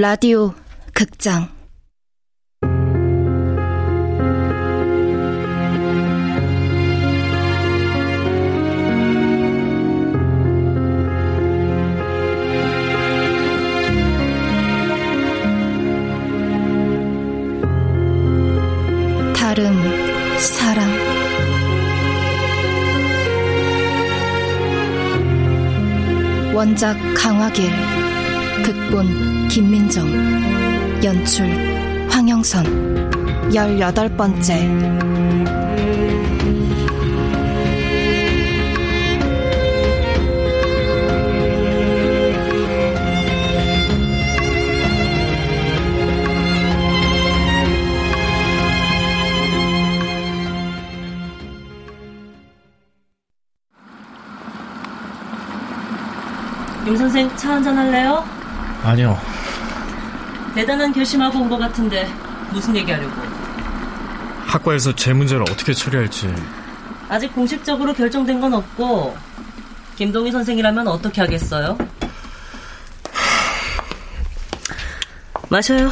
라디오 극장. 다른 사랑. 원작 강화길 극본 김민정 연출 황영선 열여덟 번째 임 선생 차 한잔 할래요? 아니요. 대단한 결심하고 온 것 같은데 무슨 얘기하려고? 학과에서 제 문제를 어떻게 처리할지 아직 공식적으로 결정된 건 없고 김동희 선생이라면 어떻게 하겠어요? 마셔요.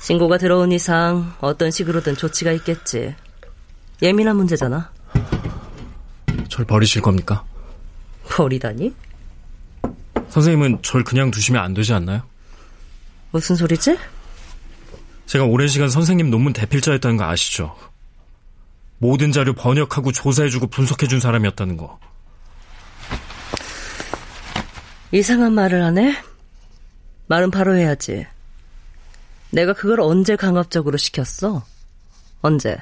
신고가 들어온 이상 어떤 식으로든 조치가 있겠지. 예민한 문제잖아. 절 버리실 겁니까? 버리다니? 선생님은 절 그냥 두시면 안 되지 않나요? 무슨 소리지? 제가 오랜 시간 선생님 논문 대필자였다는 거 아시죠? 모든 자료 번역하고 조사해주고 분석해준 사람이었다는 거. 이상한 말을 하네? 말은 바로 해야지. 내가 그걸 언제 강압적으로 시켰어? 언제?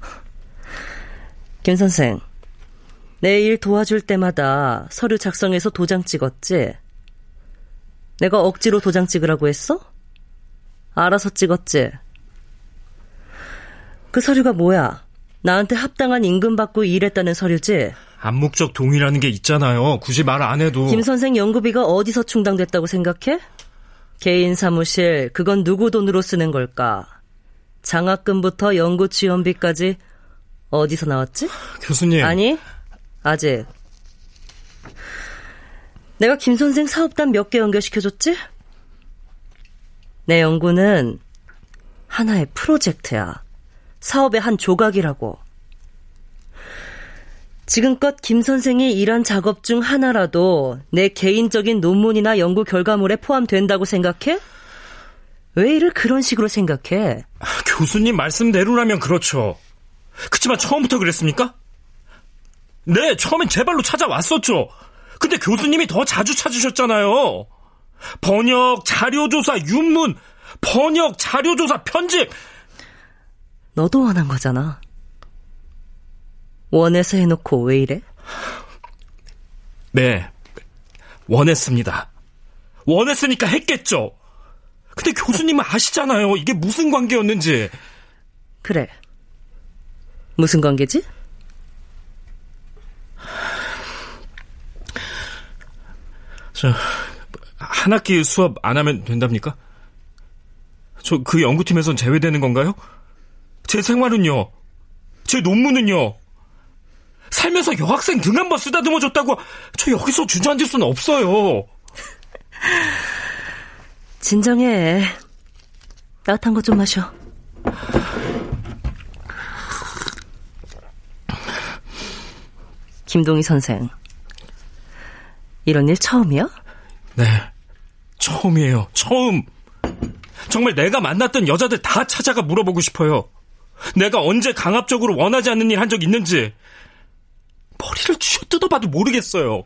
김 선생, 내 일 도와줄 때마다 서류 작성해서 도장 찍었지? 내가 억지로 도장 찍으라고 했어? 알아서 찍었지? 그 서류가 뭐야? 나한테 합당한 임금 받고 일했다는 서류지? 암묵적 동의라는 게 있잖아요. 굳이 말 안 해도. 김 선생 연구비가 어디서 충당됐다고 생각해? 개인 사무실, 그건 누구 돈으로 쓰는 걸까? 장학금부터 연구 지원비까지 어디서 나왔지? 교수님. 아니, 아직. 내가 김 선생 사업단 몇 개 연결시켜줬지? 내 연구는 하나의 프로젝트야. 사업의 한 조각이라고. 지금껏 김 선생이 일한 작업 중 하나라도 내 개인적인 논문이나 연구 결과물에 포함된다고 생각해? 왜 일을 그런 식으로 생각해? 교수님 말씀대로라면 그렇죠. 그치만 처음부터 그랬습니까? 네, 처음엔 제 발로 찾아왔었죠. 근데 교수님이 더 자주 찾으셨잖아요. 번역, 자료조사, 윤문, 번역, 자료조사, 편집. 너도 원한 거잖아. 원해서 해놓고 왜 이래? 네, 원했습니다. 원했으니까 했겠죠. 근데 교수님은 아시잖아요. 이게 무슨 관계였는지. 그래. 무슨 관계지? 저, 한 학기 수업 안 하면 된답니까? 저 그 연구팀에선 제외되는 건가요? 제 생활은요? 제 논문은요? 살면서 여학생 등 한 번 쓰다듬어 줬다고 저 여기서 주저앉을 수는 없어요. 진정해. 따뜻한 거 좀 마셔. 김동희 선생. 이런 일 처음이야? 네. 처음이에요. 처음. 정말 내가 만났던 여자들 다 찾아가 물어보고 싶어요. 내가 언제 강압적으로 원하지 않는 일 한 적 있는지. 머리를 쥐어 뜯어봐도 모르겠어요.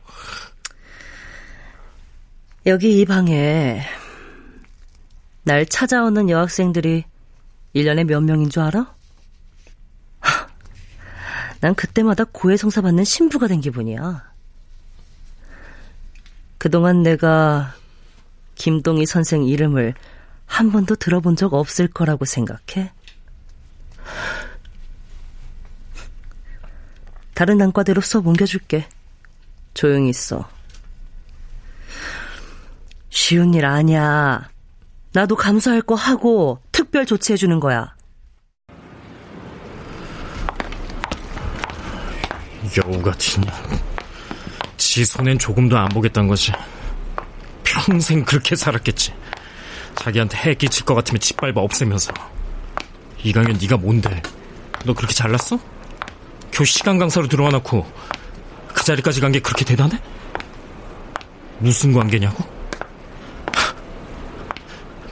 여기 이 방에 날 찾아오는 여학생들이 1년에 몇 명인 줄 알아? 난 그때마다 고해성사 받는 신부가 된 기분이야. 그동안 내가 김동희 선생 이름을 한 번도 들어본 적 없을 거라고 생각해? 다른 난과대로 수업 옮겨줄게. 조용히 있어. 쉬운 일 아니야. 나도 감사할 거 하고 특별 조치해주는 거야. 여우 같은 년. 지 손엔 조금도 안 보겠단 거지. 평생 그렇게 살았겠지. 자기한테 해 끼칠 것 같으면 짓밟아 없애면서. 이강현 네가 뭔데? 너 그렇게 잘났어? 교 시간 강사로 들어와 놓고 그 자리까지 간 게 그렇게 대단해? 무슨 관계냐고?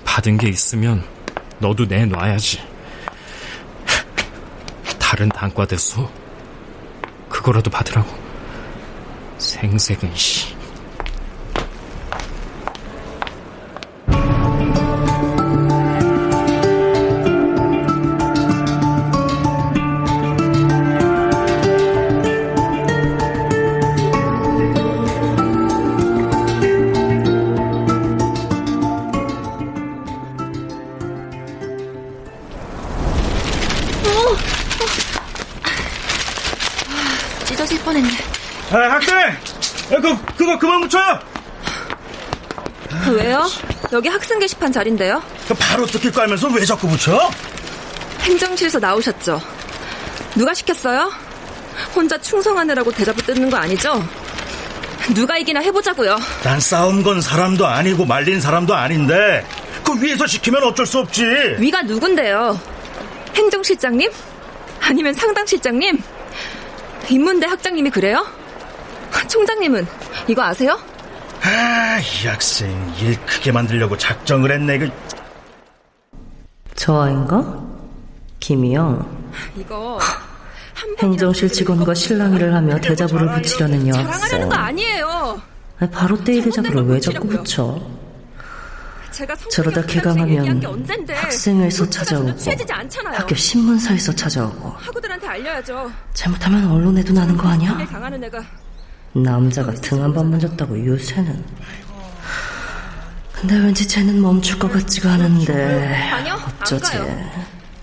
받은 게 있으면 너도 내놔야지. 다른 단과 대수 그거라도 받으라고. 생색은 씨. 여기 학생 게시판 자리인데요. 그 바로 뜯길 거 알면서 왜 자꾸 붙여? 행정실에서 나오셨죠? 누가 시켰어요? 혼자 충성하느라고 대자부 뜯는 거 아니죠? 누가 이기나 해보자고요. 난 싸움 건 사람도 아니고 말린 사람도 아닌데 그 위에서 시키면 어쩔 수 없지. 위가 누군데요? 행정실장님? 아니면 상당실장님? 인문대 학장님이 그래요? 총장님은 이거 아세요? 아, 이 학생 일 크게 만들려고 작정을 했네. 그 저 아인가? 김희영. 이거 행정실 직원과 실랑이를 하며 대자보를 붙이려는 여학생. 자랑하려는 거 아니에요. 아니, 바로 때이 대자보를 왜 자꾸 붙여? 저러다 개강하면 게 언젠데. 학생회에서 찾아오고. 학교 신문사에서 찾아오고 학우들한테 알려야죠. 잘못하면 언론에도 나는 거일 아니야? 남자가 등 한 번 만졌다고 요새는 근데 왠지 쟤는 멈출 것 같지가 않은데 아니요, 안 어쩌지.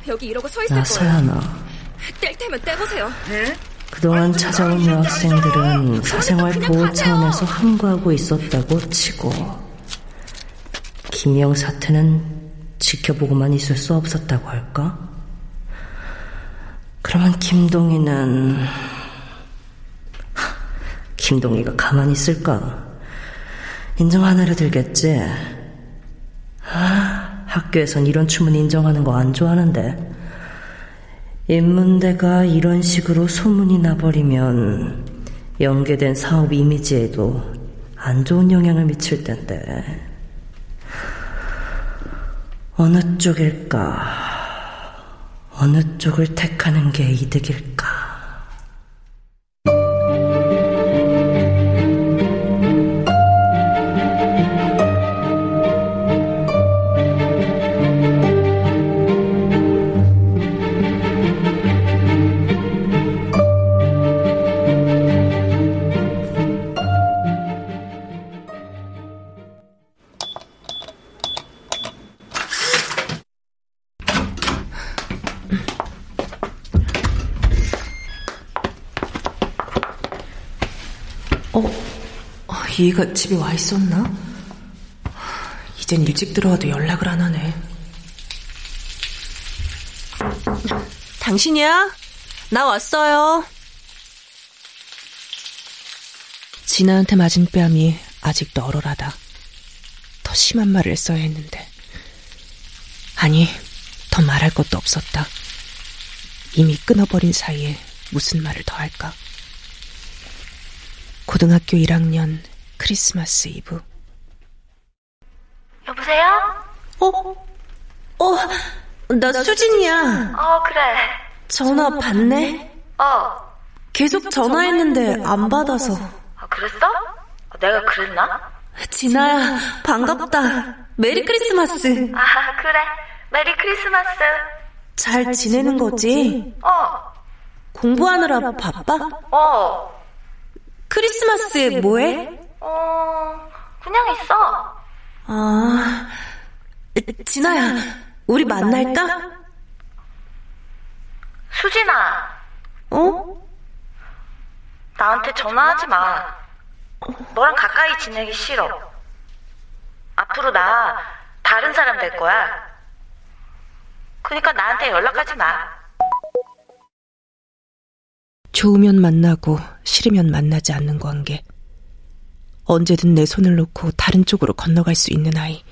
여기 이러고 서 있을 나서야 거예요. 하나 뗄 테면 떼보세요. 그동안 찾아온 여학생들은 사생활 보호 차원에서 항거하고 있었다고 치고 김영 사태는 지켜보고만 있을 수 없었다고 할까? 그러면 김동희는 하, 김동희가 가만히 있을까? 인정 하나를 들겠지. 아, 학교에선 이런 춤은 인정하는 거 안 좋아하는데. 인문대가 이런 식으로 소문이 나버리면 연계된 사업 이미지에도 안 좋은 영향을 미칠 텐데. 어느 쪽일까? 어느 쪽을 택하는 게 이득일까? 이가 집에 와 있었나? 이젠 일찍 들어와도 연락을 안 하네. 당신이야? 나 왔어요. 진아한테 맞은 뺨이 아직도 얼얼하다. 더 심한 말을 써야 했는데. 아니, 더 말할 것도 없었다. 이미 끊어버린 사이에 무슨 말을 더 할까? 고등학교 1학년 크리스마스 이브. 여보세요? 어? 어, 나 수진이야. 어, 그래. 전화 받네? 어. 계속 전화했는데 안 받아서. 아, 그랬어? 아, 내가 그랬나? 진아야, 반갑다. 메리 크리스마스. 아, 그래. 메리 크리스마스. 잘 지내는 거지? 어, 공부하느라 바빠? 어, 크리스마스에 뭐해? 어, 그냥 있어. 아, 진아야, 우리 만날까? 수진아, 어? 나한테 전화하지 마. 너랑 가까이 지내기 싫어. 앞으로 나 다른 사람 될 거야. 그러니까 나한테 연락하지 마. 좋으면 만나고 싫으면 만나지 않는 관계. 언제든 내 손을 놓고 다른 쪽으로 건너갈 수 있는 아이.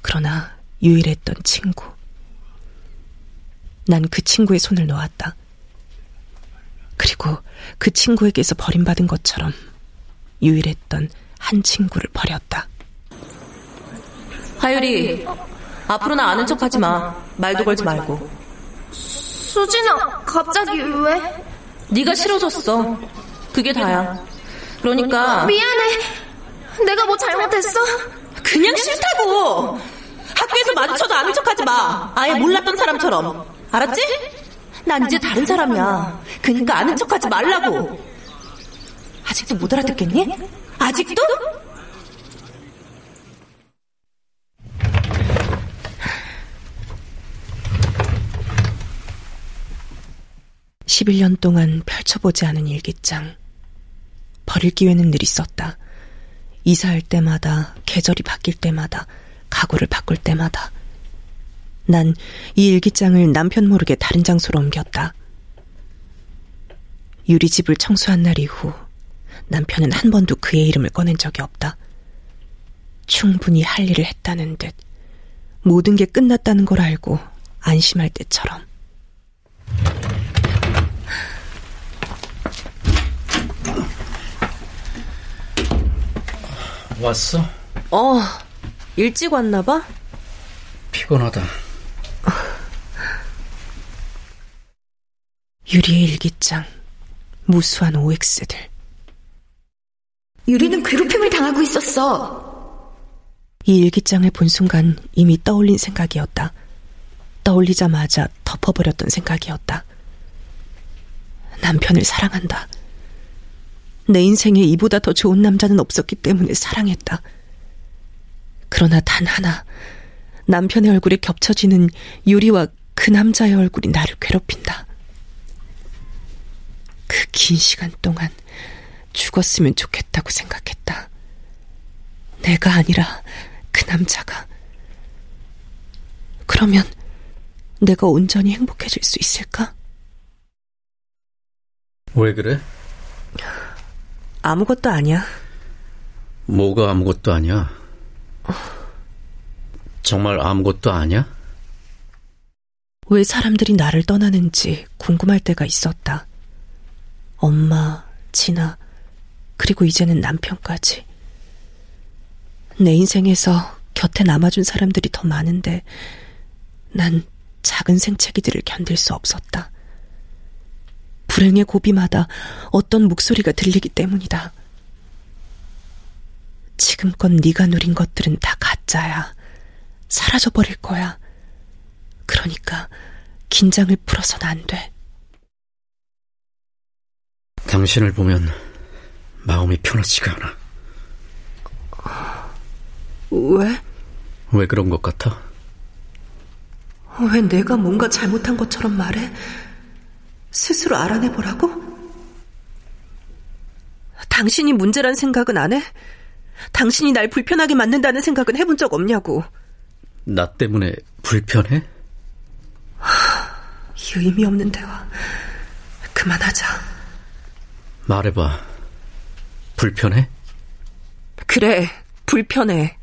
그러나 유일했던 친구. 난 그 친구의 손을 놓았다. 그리고 그 친구에게서 버림받은 것처럼 유일했던 한 친구를 버렸다. 하율이, 앞으로 나 아는 척 하지 마. 말도 걸지 말고. 수진아, 갑자기 왜? 네가 싫어졌어. 그게 다야. 그러니까 미안해. 내가 뭐 잘못했어? 그냥 싫다고. 학교에서 마주쳐도 아는 척하지 마. 아예 몰랐던 사람처럼. 알았지? 난 이제 다른 사람이야. 그러니까 아는 척하지 말라고. 아직도 못 알아듣겠니? 아직도? 11년 동안 펼쳐보지 않은 일기장. 버릴 기회는 늘 있었다. 이사할 때마다, 계절이 바뀔 때마다, 가구를 바꿀 때마다. 난 이 일기장을 남편 모르게 다른 장소로 옮겼다. 유리집을 청소한 날 이후 남편은 한 번도 그의 이름을 꺼낸 적이 없다. 충분히 할 일을 했다는 듯 모든 게 끝났다는 걸 알고 안심할 때처럼. 왔어? 어, 일찍 왔나 봐? 피곤하다. 유리의 일기장, 무수한 OX들. 유리는 괴롭힘을 당하고 있었어. 이 일기장을 본 순간 이미 떠올린 생각이었다. 떠올리자마자 덮어버렸던 생각이었다. 남편을 사랑한다. 내 인생에 이보다 더 좋은 남자는 없었기 때문에 사랑했다. 그러나 단 하나, 남편의 얼굴에 겹쳐지는 유리와 그 남자의 얼굴이 나를 괴롭힌다. 그 긴 시간 동안 죽었으면 좋겠다고 생각했다. 내가 아니라 그 남자가. 그러면 내가 온전히 행복해질 수 있을까? 왜 그래? 아무것도 아니야. 뭐가 아무것도 아니야? 정말 아무것도 아니야? 왜 사람들이 나를 떠나는지 궁금할 때가 있었다. 엄마, 진아, 그리고 이제는 남편까지. 내 인생에서 곁에 남아준 사람들이 더 많은데, 난 작은 생채기들을 견딜 수 없었다. 불행의 고비마다 어떤 목소리가 들리기 때문이다. 지금껏 네가 누린 것들은 다 가짜야. 사라져버릴 거야. 그러니까 긴장을 풀어서는 안 돼. 당신을 보면 마음이 편하지가 않아. 왜? 왜 그런 것 같아? 왜 내가 뭔가 잘못한 것처럼 말해? 스스로 알아내보라고? 당신이 문제란 생각은 안 해? 당신이 날 불편하게 만든다는 생각은 해본 적 없냐고. 나 때문에 불편해? 이 의미 없는 대화. 그만하자. 말해봐. 불편해? 그래, 불편해.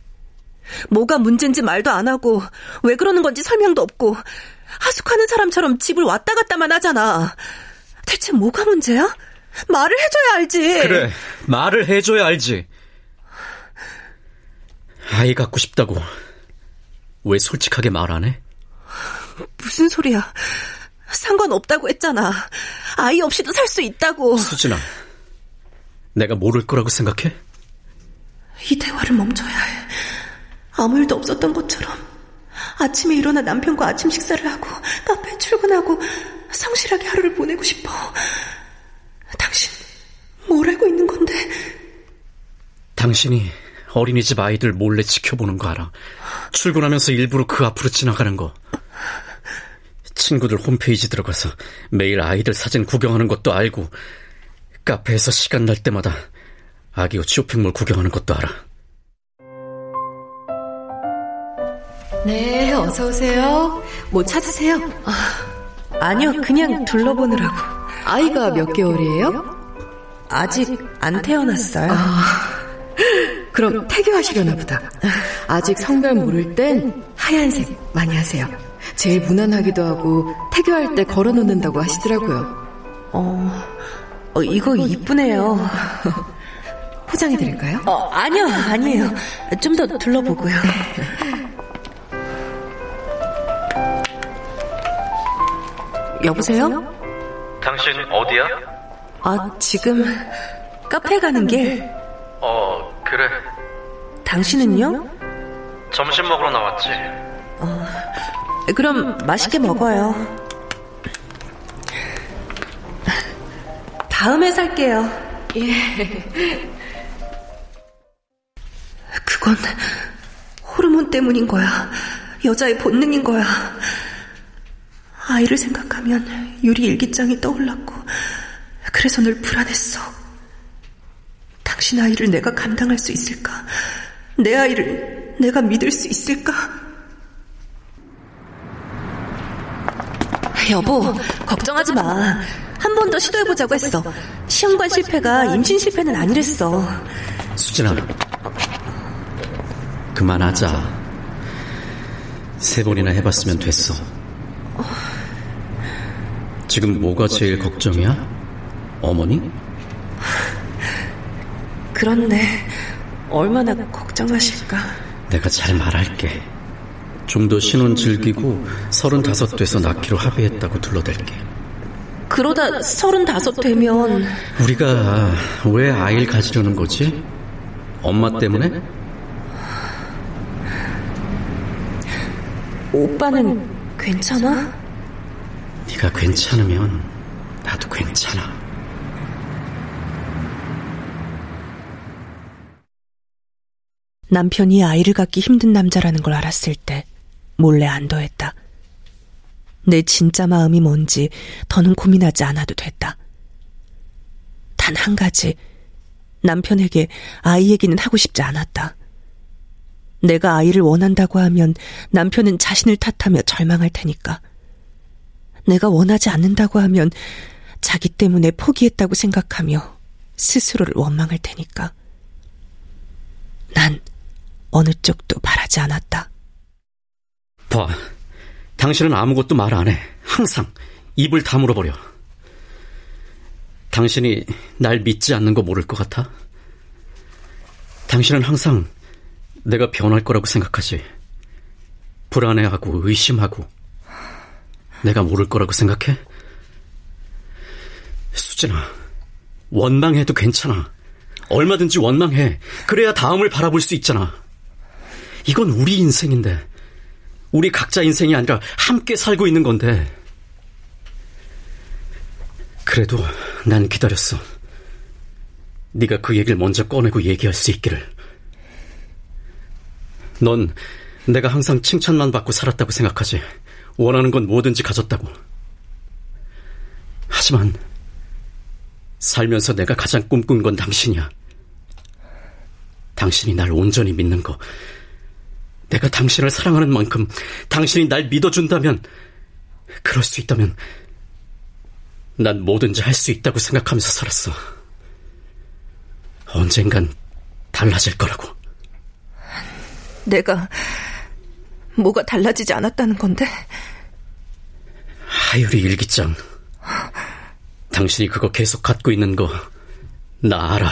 뭐가 문제인지 말도 안 하고, 왜 그러는 건지 설명도 없고, 하숙하는 사람처럼 집을 왔다 갔다만 하잖아. 대체 뭐가 문제야? 말을 해줘야 알지. 그래, 말을 해줘야 알지. 아이 갖고 싶다고. 왜 솔직하게 말 안 해? 무슨 소리야. 상관없다고 했잖아. 아이 없이도 살 수 있다고. 수진아, 내가 모를 거라고 생각해? 이 대화를 멈춰야 해. 아무 일도 없었던 것처럼. 아침에 일어나 남편과 아침 식사를 하고 카페에 출근하고 성실하게 하루를 보내고 싶어. 당신 뭘 알고 있는 건데? 당신이 어린이집 아이들 몰래 지켜보는 거 알아. 출근하면서 일부러 그 앞으로 지나가는 거. 친구들 홈페이지 들어가서 매일 아이들 사진 구경하는 것도 알고 카페에서 시간 날 때마다 아기 옷 쇼핑몰 구경하는 것도 알아. 네, 어서 오세요. 뭐 찾으세요? 아 니요, 그냥 둘러보느라고. 아이가 몇 개월이에요? 아직 안 태어났어요. 그럼 태교하시려나 보다. 아직 성별 모를 땐 하얀색 많이 하세요. 제일 무난하기도 하고 태교할 때 걸어놓는다고 하시더라고요. 어, 어 이거 이쁘네요. 포장해 드릴까요? 어, 아니요, 아니에요. 좀 더 둘러보고요. 여보세요? 당신 어디야? 아, 지금 카페 가는 길. 어, 그래. 당신은요? 점심 먹으러 나왔지. 어, 그럼 맛있게 먹어요. 다음에 살게요. 예. 그건 호르몬 때문인 거야. 여자의 본능인 거야. 아이를 생각하면 유리 일기장이 떠올랐고, 그래서 늘 불안했어. 당신 아이를 내가 감당할 수 있을까? 내 아이를 내가 믿을 수 있을까? 여보, 걱정하지 마. 한 번 더 시도해보자고 했어. 시험관 실패가 임신 실패는 아니랬어. 수진아, 그만하자. 세 번이나 해봤으면 됐어. 지금 뭐가 제일 걱정이야? 어머니? 그렇네. 얼마나 걱정하실까. 내가 잘 말할게. 좀 더 신혼 즐기고 서른다섯 돼서 낳기로 합의했다고 둘러댈게. 그러다 서른다섯 되면 우리가 왜 아이를 가지려는 거지? 엄마 때문에? 오빠는 괜찮아? 네가 괜찮으면 나도 괜찮아. 남편이 아이를 갖기 힘든 남자라는 걸 알았을 때 몰래 안도했다. 내 진짜 마음이 뭔지 더는 고민하지 않아도 됐다. 단 한 가지, 남편에게 아이 얘기는 하고 싶지 않았다. 내가 아이를 원한다고 하면 남편은 자신을 탓하며 절망할 테니까. 내가 원하지 않는다고 하면 자기 때문에 포기했다고 생각하며 스스로를 원망할 테니까. 난 어느 쪽도 바라지 않았다. 봐. 당신은 아무것도 말 안 해. 항상 입을 다물어 버려. 당신이 날 믿지 않는 거 모를 것 같아? 당신은 항상 내가 변할 거라고 생각하지. 불안해하고 의심하고. 내가 모를 거라고 생각해? 수진아, 원망해도 괜찮아. 얼마든지 원망해. 그래야 다음을 바라볼 수 있잖아. 이건 우리 인생인데. 우리 각자 인생이 아니라 함께 살고 있는 건데. 그래도 난 기다렸어. 네가 그 얘기를 먼저 꺼내고 얘기할 수 있기를. 넌 내가 항상 칭찬만 받고 살았다고 생각하지. 원하는 건 뭐든지 가졌다고. 하지만 살면서 내가 가장 꿈꾼 건 당신이야. 당신이 날 온전히 믿는 거. 내가 당신을 사랑하는 만큼 당신이 날 믿어준다면, 그럴 수 있다면, 난 뭐든지 할 수 있다고 생각하면서 살았어. 언젠간 달라질 거라고. 내가 뭐가 달라지지 않았다는 건데? 하유리 일기장. 당신이 그거 계속 갖고 있는 거, 나 알아.